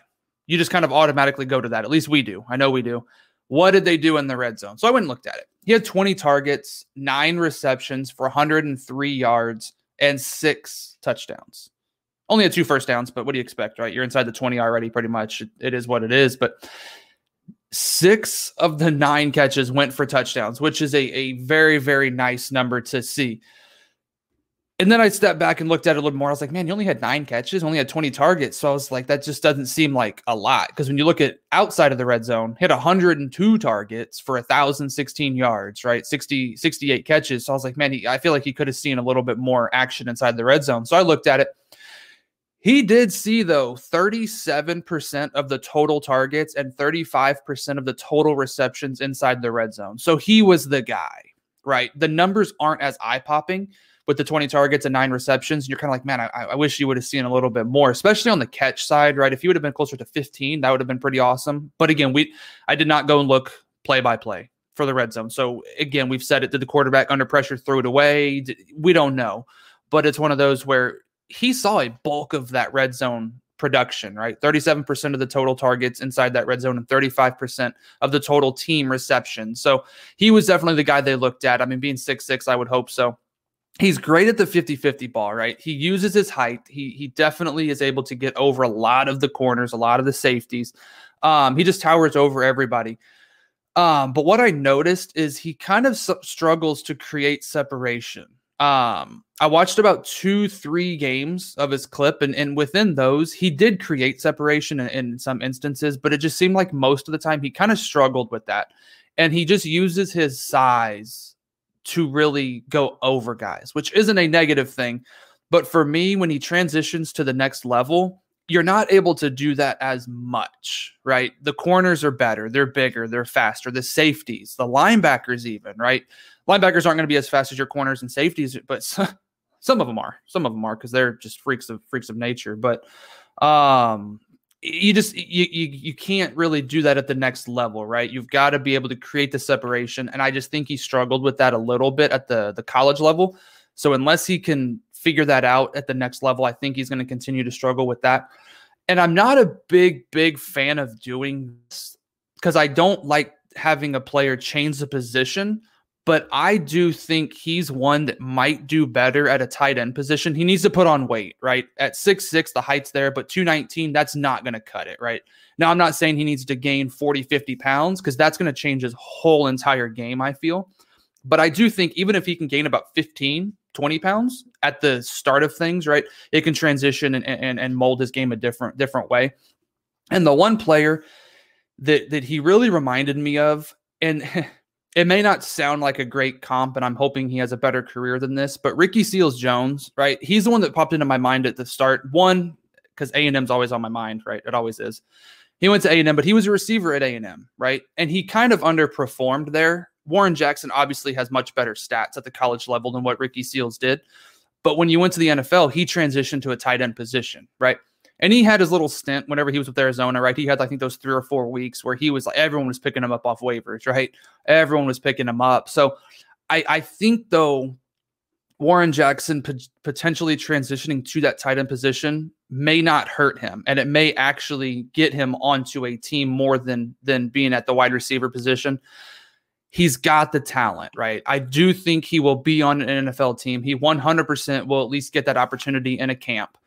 you just kind of automatically go to that. At least we do. I know we do. What did they do in the red zone? So I went and looked at it. He had 20 targets, nine receptions for 103 yards, and six touchdowns. Only had two first downs, but what do you expect, right? You're inside the 20 already, pretty much. It- is what it is. But six of the nine catches went for touchdowns, which is a, a very, very nice number to see. And then I stepped back and looked at it a little more. I was like, man, you only had nine catches, only had 20 targets. So I was like, that just doesn't seem like a lot. Because when you look at outside of the red zone, hit 102 targets for 1,016 yards, right? 60, 68 catches. So I was like, man, he, I feel like he could have seen a little bit more action inside the red zone. So I looked at it. He did see, though, 37% of the total targets and 35% of the total receptions inside the red zone. So he was the guy right? The numbers aren't as eye popping with the 20 targets and nine receptions. You're kind of like, man, I, I wish you would have seen a little bit more, especially on the catch side, right? If you would have been closer to 15, that would have been pretty awesome. But again, we I did not go and look play by play for the red zone. So again, we've said it. Did the quarterback under pressure throw it away? We don't know, but it's one of those where he saw a bulk of that red zone production, right? 37% of the total targets inside that red zone and 35% of the total team reception. So he was definitely the guy they looked at. I mean, being six six, I would hope so. He's great at the 50-50 ball, right? He uses his height. He he definitely is able to get over a lot of the corners, a lot of the safeties. Um, he just towers over everybody. Um, but what I noticed is he kind of struggles to create separation. Um, I watched about two, three games of his clip, and, and within those, he did create separation in, in some instances, but it just seemed like most of the time he kind of struggled with that. And he just uses his size to really go over guys, which isn't a negative thing. But for me, when he transitions to the next level, you're not able to do that as much, right? The corners are better, they're bigger, they're faster. The safeties, the linebackers, even, right? Linebackers aren't going to be as fast as your corners and safeties, but some of them are. Some of them are because they're just freaks of freaks of nature. But um, you just you, you you can't really do that at the next level, right? You've got to be able to create the separation, and I just think he struggled with that a little bit at the the college level. So unless he can figure that out at the next level. I think he's going to continue to struggle with that. And I'm not a big, big fan of doing this because I don't like having a player change the position. But I do think he's one that might do better at a tight end position. He needs to put on weight, right? At six six, the height's there, but 219, that's not going to cut it, right? Now, I'm not saying he needs to gain 40, 50 pounds because that's going to change his whole entire game, I feel. But I do think even if he can gain about 15, 20 pounds at the start of things, right? It can transition and, and, and mold his game a different different way. And the one player that that he really reminded me of, and it may not sound like a great comp, and I'm hoping he has a better career than this, but Ricky Seals Jones, right? He's the one that popped into my mind at the start. One, because A and M's always on my mind, right? It always is. He went to A and M, but he was a receiver at A and M, right? And he kind of underperformed there Warren Jackson obviously has much better stats at the college level than what Ricky Seals did. But when you went to the NFL, he transitioned to a tight end position, right? And he had his little stint whenever he was with Arizona, right? He had, I think, those three or four weeks where he was like, everyone was picking him up off waivers, right? Everyone was picking him up. So I, I think, though, Warren Jackson potentially transitioning to that tight end position may not hurt him, and it may actually get him onto a team more than than being at the wide receiver position he's got the talent, right? I do think he will be on an NFL team. He 100% will at least get that opportunity in a camp.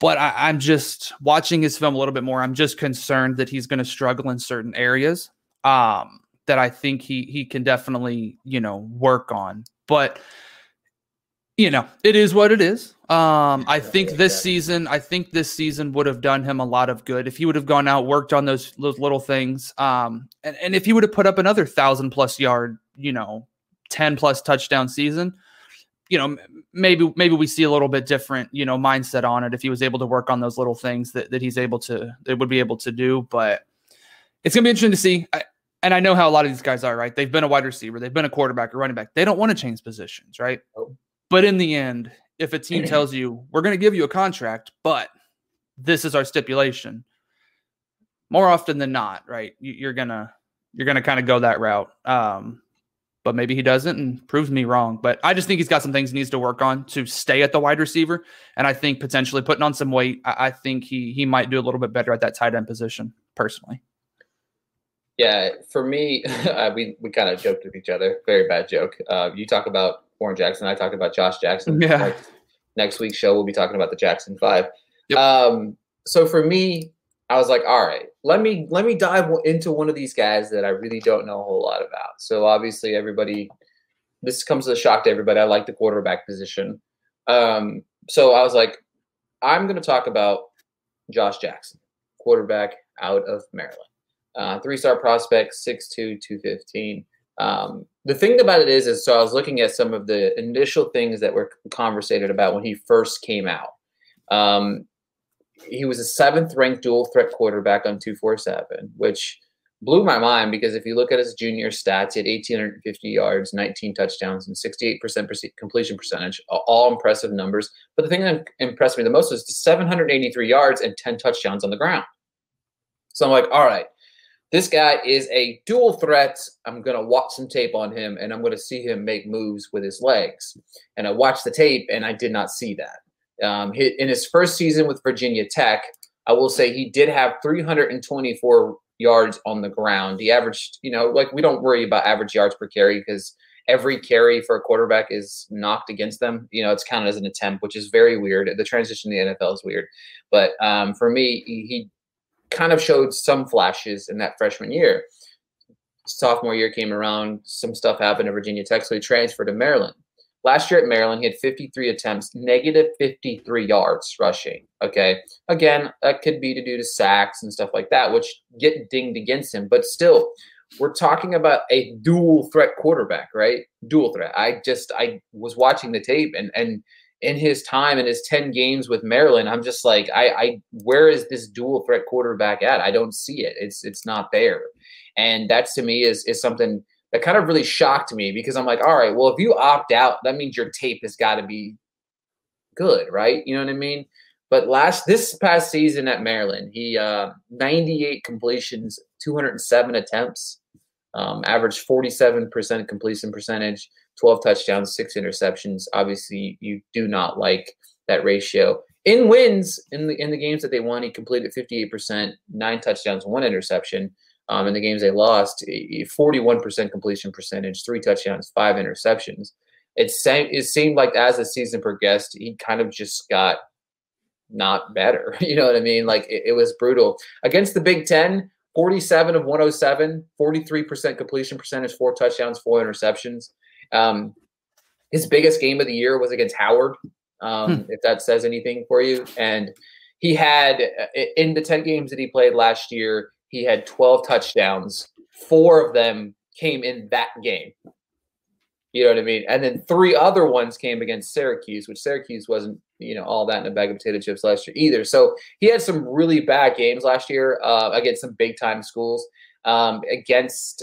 But I, am just watching his film a little bit more. I'm just concerned that he's going to struggle in certain areas um, that I think he he can definitely you know work on. But you know, it is what it is. Um, I think this season, I think this season would have done him a lot of good if he would have gone out, worked on those those little things, um, and, and if he would have put up another thousand plus yard, you know, ten plus touchdown season, you know, maybe maybe we see a little bit different, you know, mindset on it if he was able to work on those little things that that he's able to that would be able to do. But it's gonna be interesting to see. I, and I know how a lot of these guys are, right? They've been a wide receiver, they've been a quarterback or running back. They don't want to change positions, right? But in the end, if a team tells you, we're going to give you a contract, but this is our stipulation, more often than not, right? You're going to, you're going to kind of go that route. Um, but maybe he doesn't and proves me wrong. But I just think he's got some things he needs to work on to stay at the wide receiver. And I think potentially putting on some weight, I, I think he he might do a little bit better at that tight end position personally. Yeah, for me, uh, we we kind of joked with each other. Very bad joke. Uh, you talk about Warren Jackson. I talked about Josh Jackson. Yeah. Next, next week's show, we'll be talking about the Jackson Five. Yep. Um, so for me, I was like, all right, let me let me dive into one of these guys that I really don't know a whole lot about. So obviously, everybody, this comes as a shock to everybody. I like the quarterback position. Um, so I was like, I'm going to talk about Josh Jackson, quarterback out of Maryland. Uh, three star prospect, 6'2, 215. Um, the thing about it is, is so I was looking at some of the initial things that were conversated about when he first came out. Um, he was a seventh ranked dual threat quarterback on 247, which blew my mind because if you look at his junior stats, he had 1,850 yards, 19 touchdowns, and 68% completion percentage, all impressive numbers. But the thing that impressed me the most was the 783 yards and 10 touchdowns on the ground. So I'm like, all right, this guy is a dual threat. I'm going to watch some tape on him and I'm going to see him make moves with his legs. And I watched the tape and I did not see that. Um, in his first season with Virginia Tech, I will say he did have 324 yards on the ground. He averaged, you know, like we don't worry about average yards per carry because every carry for a quarterback is knocked against them. You know, it's counted as an attempt, which is very weird. The transition to the NFL is weird. But um, for me, he, he kind of showed some flashes in that freshman year. Sophomore year came around, some stuff happened at Virginia Tech, so he transferred to Maryland. Last year at Maryland, he had 53 attempts, negative 53 yards rushing. Okay. Again, that could be to do to sacks and stuff like that, which get dinged against him. But still, we're talking about a dual threat quarterback, right? Dual threat. I just I was watching the tape and and in his time in his 10 games with Maryland, I'm just like, I, I where is this dual threat quarterback at? I don't see it. It's it's not there. And that to me is is something that kind of really shocked me because I'm like, all right, well, if you opt out, that means your tape has got to be good, right? You know what I mean? But last this past season at Maryland, he uh 98 completions, 207 attempts, um, averaged 47% completion percentage, 12 touchdowns, six interceptions. Obviously, you do not like that ratio. In wins in the in the games that they won, he completed 58%, nine touchdowns, one interception. Um, in the games they lost, 41% completion percentage, three touchdowns, five interceptions. It, seemed, it seemed like as the season progressed, he kind of just got not better. You know what I mean? Like it, it was brutal. Against the Big Ten, 47 of 107, 43% completion percentage, four touchdowns, four interceptions. Um, his biggest game of the year was against Howard, um, hmm. if that says anything for you. And he had, in the 10 games that he played last year, he had 12 touchdowns. Four of them came in that game. You know what I mean? And then three other ones came against Syracuse, which Syracuse wasn't, you know, all that in a bag of potato chips last year either. So he had some really bad games last year uh, against some big time schools. Um, against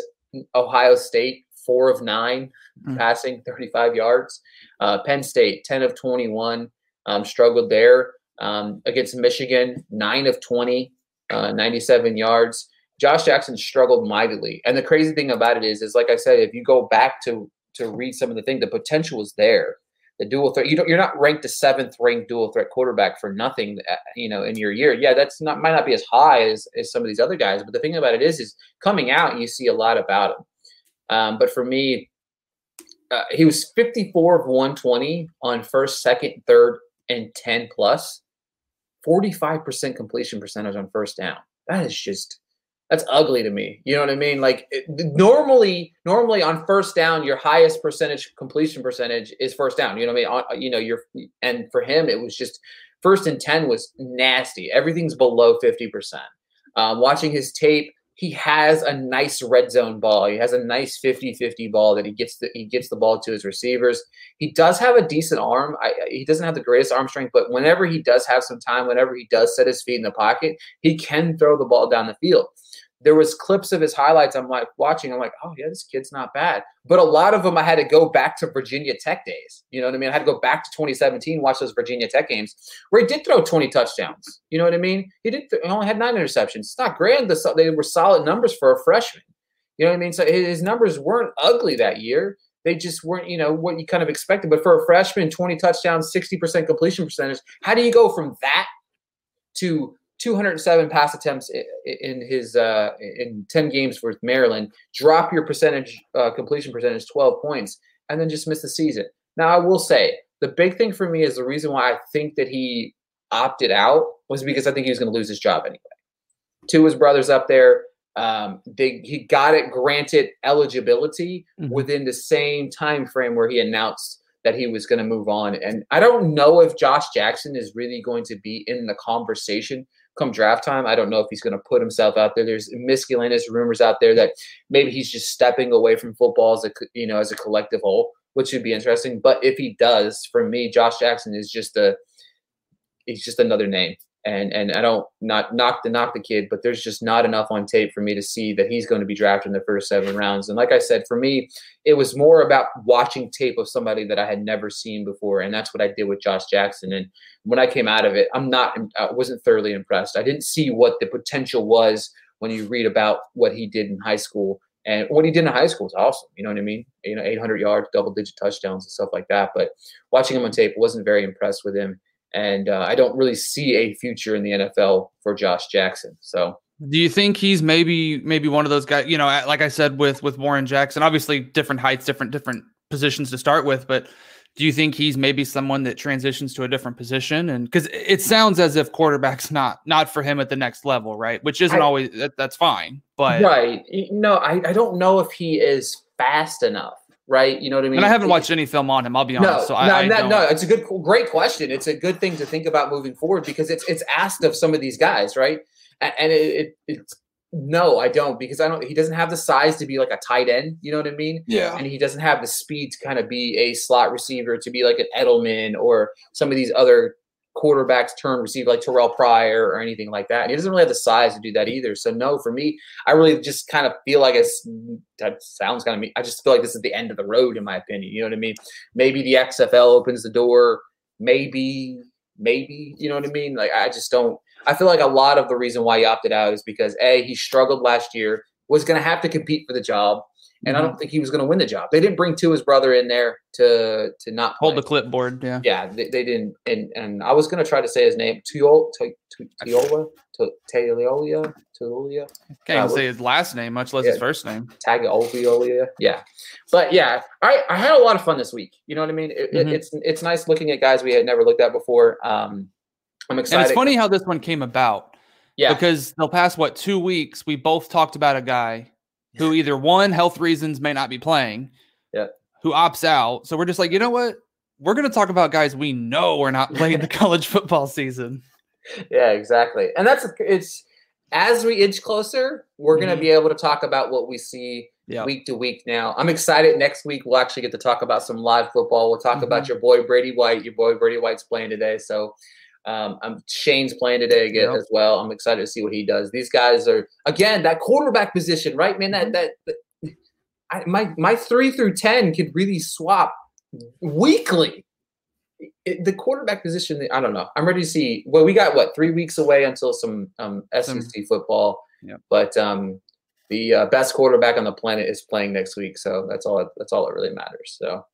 Ohio State, four of 9 mm-hmm. passing, 35 yards. Uh, Penn State, 10 of 21, um, struggled there. Um, against Michigan, nine of 20, uh, 97 yards. Josh Jackson struggled mightily. And the crazy thing about it is, is like I said, if you go back to to read some of the things, the potential is there. The dual threat, you don't, you're not ranked the seventh ranked dual threat quarterback for nothing, uh, you know, in your year. Yeah, that's not might not be as high as, as some of these other guys, but the thing about it is, is coming out, you see a lot about him. Um, but for me, uh, he was 54 of 120 on first, second, third, and 10 plus. 45% completion percentage on first down. That is just that's ugly to me. You know what I mean? Like it, normally, normally on first down, your highest percentage completion percentage is first down. You know what I mean? On, you know, you're and for him, it was just first and ten was nasty. Everything's below fifty percent. Um, watching his tape, he has a nice red zone ball. He has a nice 50-50 ball that he gets the, he gets the ball to his receivers. He does have a decent arm. I, he doesn't have the greatest arm strength, but whenever he does have some time, whenever he does set his feet in the pocket, he can throw the ball down the field there was clips of his highlights i'm like watching. I'm like oh yeah this kid's not bad. But a lot of them i had to go back to virginia tech days. You know what i mean? I had to go back to 2017 watch those virginia tech games where he did throw 20 touchdowns. You know what i mean? He did th- he only had nine interceptions. It's not grand. They were solid numbers for a freshman. You know what i mean? So his numbers weren't ugly that year. They just weren't, you know, what you kind of expected. But for a freshman, 20 touchdowns, 60% completion percentage, how do you go from that to 207 pass attempts in his uh, in 10 games with Maryland, drop your percentage uh, completion percentage 12 points, and then just miss the season. Now, I will say the big thing for me is the reason why I think that he opted out was because I think he was going to lose his job anyway. Two his brothers up there, um, they he got it granted eligibility mm-hmm. within the same time frame where he announced that he was going to move on. And I don't know if Josh Jackson is really going to be in the conversation come draft time. I don't know if he's going to put himself out there. There's miscellaneous rumors out there that maybe he's just stepping away from football as a you know as a collective whole, which would be interesting. But if he does, for me, Josh Jackson is just a he's just another name. And and I don't not knock the knock the kid, but there's just not enough on tape for me to see that he's going to be drafted in the first seven rounds. And like I said, for me, it was more about watching tape of somebody that I had never seen before, and that's what I did with Josh Jackson. And when I came out of it, I'm not I wasn't thoroughly impressed. I didn't see what the potential was when you read about what he did in high school. And what he did in high school is awesome. You know what I mean? You know, 800 yards, double digit touchdowns, and stuff like that. But watching him on tape, wasn't very impressed with him and uh, I don't really see a future in the NFL for Josh Jackson. So, do you think he's maybe maybe one of those guys? You know, like I said with with Warren Jackson, obviously different heights, different different positions to start with, but do you think he's maybe someone that transitions to a different position? And because it sounds as if quarterback's not not for him at the next level, right? Which isn't I, always that, that's fine, but right. No, I I don't know if he is fast enough right? You know what I mean? And I haven't watched any film on him. I'll be honest. No, so I, no, I that, no, it's a good, great question. It's a good thing to think about moving forward because it's it's asked of some of these guys, right? And, and it, it, it's no, I don't because I don't. He doesn't have the size to be like a tight end. You know what I mean? Yeah. And he doesn't have the speed to kind of be a slot receiver, to be like an Edelman or some of these other quarterbacks turn receiver like Terrelle Pryor or anything like that. And he doesn't really have the size to do that either. So no, for me, I really just kind of feel like it's that sounds kind of me. I just feel like this is the end of the road in my opinion. You know what I mean? Maybe the XFL opens the door. Maybe, maybe you know what I mean. Like I just don't. I feel like a lot of the reason why he opted out is because a he struggled last year, was going to have to compete for the job and mm-hmm. I don't think he was going to win the job. They didn't bring to his brother in there to to not hold the clipboard. Yeah, yeah, they, they didn't. And and I was going to try to say his name, Tuola, Tuola, Taglialia, Tuolia. Can't even say his last name, much less yeah, his first name. Tagovailoa. Yeah, but yeah, I I had a lot of fun this week. You know what I mean? It, mm-hmm. it's it's nice looking at guys we had never looked at before. Um, I'm excited. And it's funny how this one came about. Yeah, because the past what two weeks we both talked about a guy who either one health reasons may not be playing, yeah, who opts out. So we're just like, you know what? We're going to talk about guys we know are not playing the college football season. Yeah, exactly. And that's it's as we inch closer, we're going to mm-hmm. be able to talk about what we see yep. week to week now. I'm excited. Next week, we'll actually get to talk about some live football. We'll talk mm-hmm. about your boy Brady White. Your boy Brady White's playing today. So um, I'm, Shane's playing today again yep. as well. I'm excited to see what he does. These guys are again that quarterback position, right, man? That that, that I, my my three through ten could really swap weekly. It, the quarterback position, I don't know. I'm ready to see. Well, we got what three weeks away until some um, SEC football. Yep. But um, the uh, best quarterback on the planet is playing next week, so that's all. That's all that really matters. So,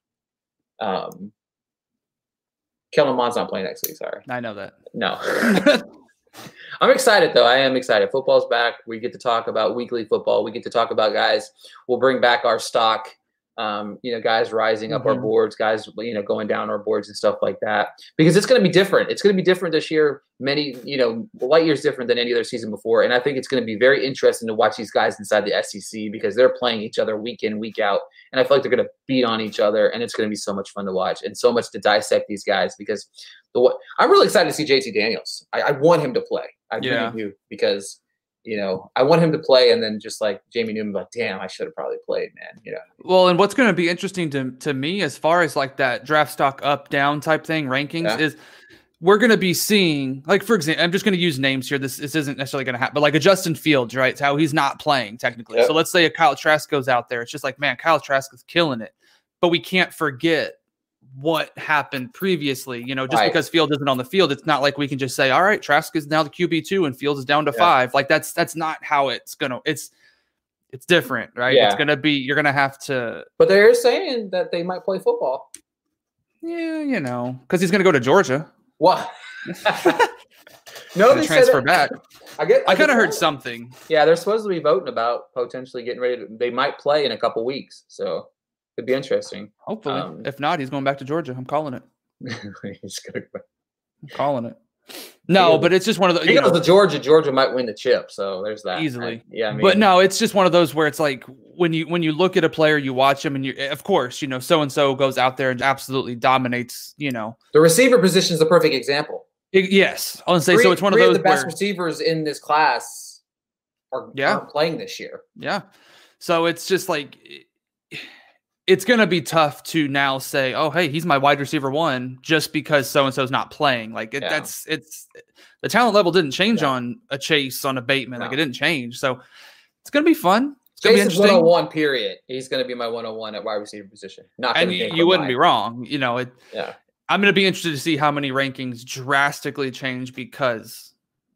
um, Kellen Mond's not playing next week. Sorry. I know that. No. I'm excited though. I am excited. Football's back. We get to talk about weekly football. We get to talk about guys. We'll bring back our stock um, you know, guys rising up mm-hmm. our boards, guys, you know, going down our boards and stuff like that. Because it's going to be different. It's going to be different this year. Many, you know, light years different than any other season before. And I think it's going to be very interesting to watch these guys inside the SEC because they're playing each other week in, week out. And I feel like they're going to beat on each other. And it's going to be so much fun to watch and so much to dissect these guys because the I'm really excited to see JT Daniels. I, I want him to play. I yeah. really do because you know, I want him to play, and then just like Jamie Newman, like, damn, I should have probably played, man. You know. Well, and what's going to be interesting to to me as far as like that draft stock up down type thing rankings yeah. is we're going to be seeing like for example, I'm just going to use names here. This this isn't necessarily going to happen, but like a Justin Fields, right? It's how he's not playing technically. Yep. So let's say a Kyle Trask goes out there. It's just like, man, Kyle Trask is killing it, but we can't forget what happened previously. You know, just right. because Field isn't on the field, it's not like we can just say, all right, Trask is now the QB two and Fields is down to yeah. five. Like that's that's not how it's gonna it's it's different, right? Yeah. It's gonna be you're gonna have to But they're saying that they might play football. Yeah, you know, because he's gonna go to Georgia. What? no, they transfer back. I get. I, I kind of heard something. Yeah, they're supposed to be voting about potentially getting ready. To, they might play in a couple weeks, so Could be interesting. Hopefully. Um, if not, he's going back to Georgia. I'm calling it. he's gonna I'm calling it. No, but it's just one of the. He goes to Georgia. Georgia might win the chip, so there's that. Easily, I, yeah. I mean, but no, it's just one of those where it's like when you when you look at a player, you watch him, and you of course you know so and so goes out there and absolutely dominates. You know, the receiver position is the perfect example. It, yes, I want to say three, so. It's one of those of the best where, receivers in this class are, yeah. are playing this year. Yeah, so it's just like it's going to be tough to now say, "Oh, hey, he's my wide receiver one," just because so and so's not playing. Like it, Yeah. that's it's the talent level didn't change Yeah. on a Chase on a Bateman. Like it didn't change. So it's going to be fun. It's going to be Jason's 101, period. He's going to be my 101 at wide receiver position. Not and you, you wouldn't be wrong. You know, it, Yeah. I'm going to be interested to see how many rankings drastically change because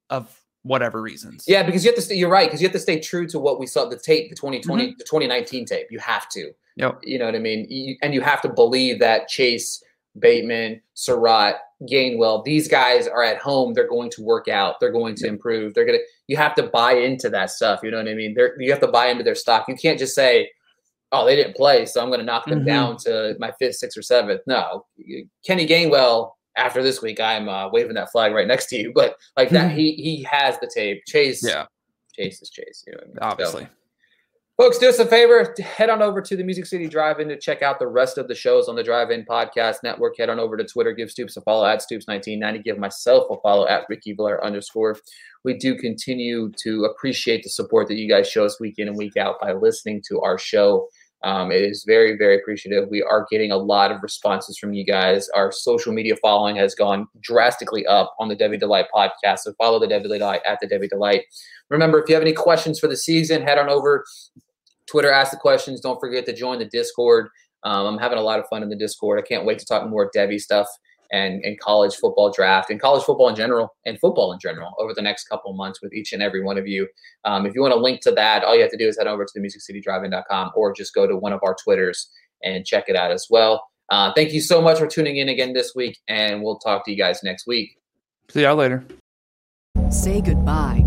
of whatever reasons. Yeah, because you have to stay, you're right, because you have to stay true to what we saw the tape, the 2020, Mm-hmm. the 2019 tape. You have to. Yep. You know what I mean? And you have to believe that Chase, Bateman, Surratt, Gainwell, these guys are at home. They're going to work out. They're going to improve. They're gonna. You have to buy into that stuff. You know what I mean? They're, you have to buy into their stock. You can't just say, "Oh, they didn't play, so I'm going to knock them Mhm. down to my fifth, sixth, or seventh. No, Kenny Gainwell. After this week, I'm uh, waving that flag right next to you. But like that, he he has the tape. Chase, Yeah, Chase is Chase. You know what I mean? So- obviously. Folks, do us a favor. Head on over to the Music City Drive-In to check out the rest of the shows on the Drive-In Podcast Network. Head on over to Twitter. Give Stoops a follow at Stoops1990. Give myself a follow at Ricky Blair underscore. We do continue to appreciate the support that you guys show us week in and week out by listening to our show. Um, it is very, very appreciative. We are getting a lot of responses from you guys. Our social media following has gone drastically up on the Devy Delight podcast. So follow the Devy Delight at the Devy Delight. Remember, if you have any questions for the season, head on over Twitter, ask the questions. Don't forget to join the Discord. Um, I'm having a lot of fun in the Discord. I can't wait to talk more Devy stuff and, and college football draft and college football in general and football in general over the next couple months with each and every one of you. Um, if you want to link to that, all you have to do is head over to the musiccitydrivein.com or just go to one of our Twitters and check it out as well. Uh, thank you so much for tuning in again this week, and we'll talk to you guys next week. See y'all later. Say goodbye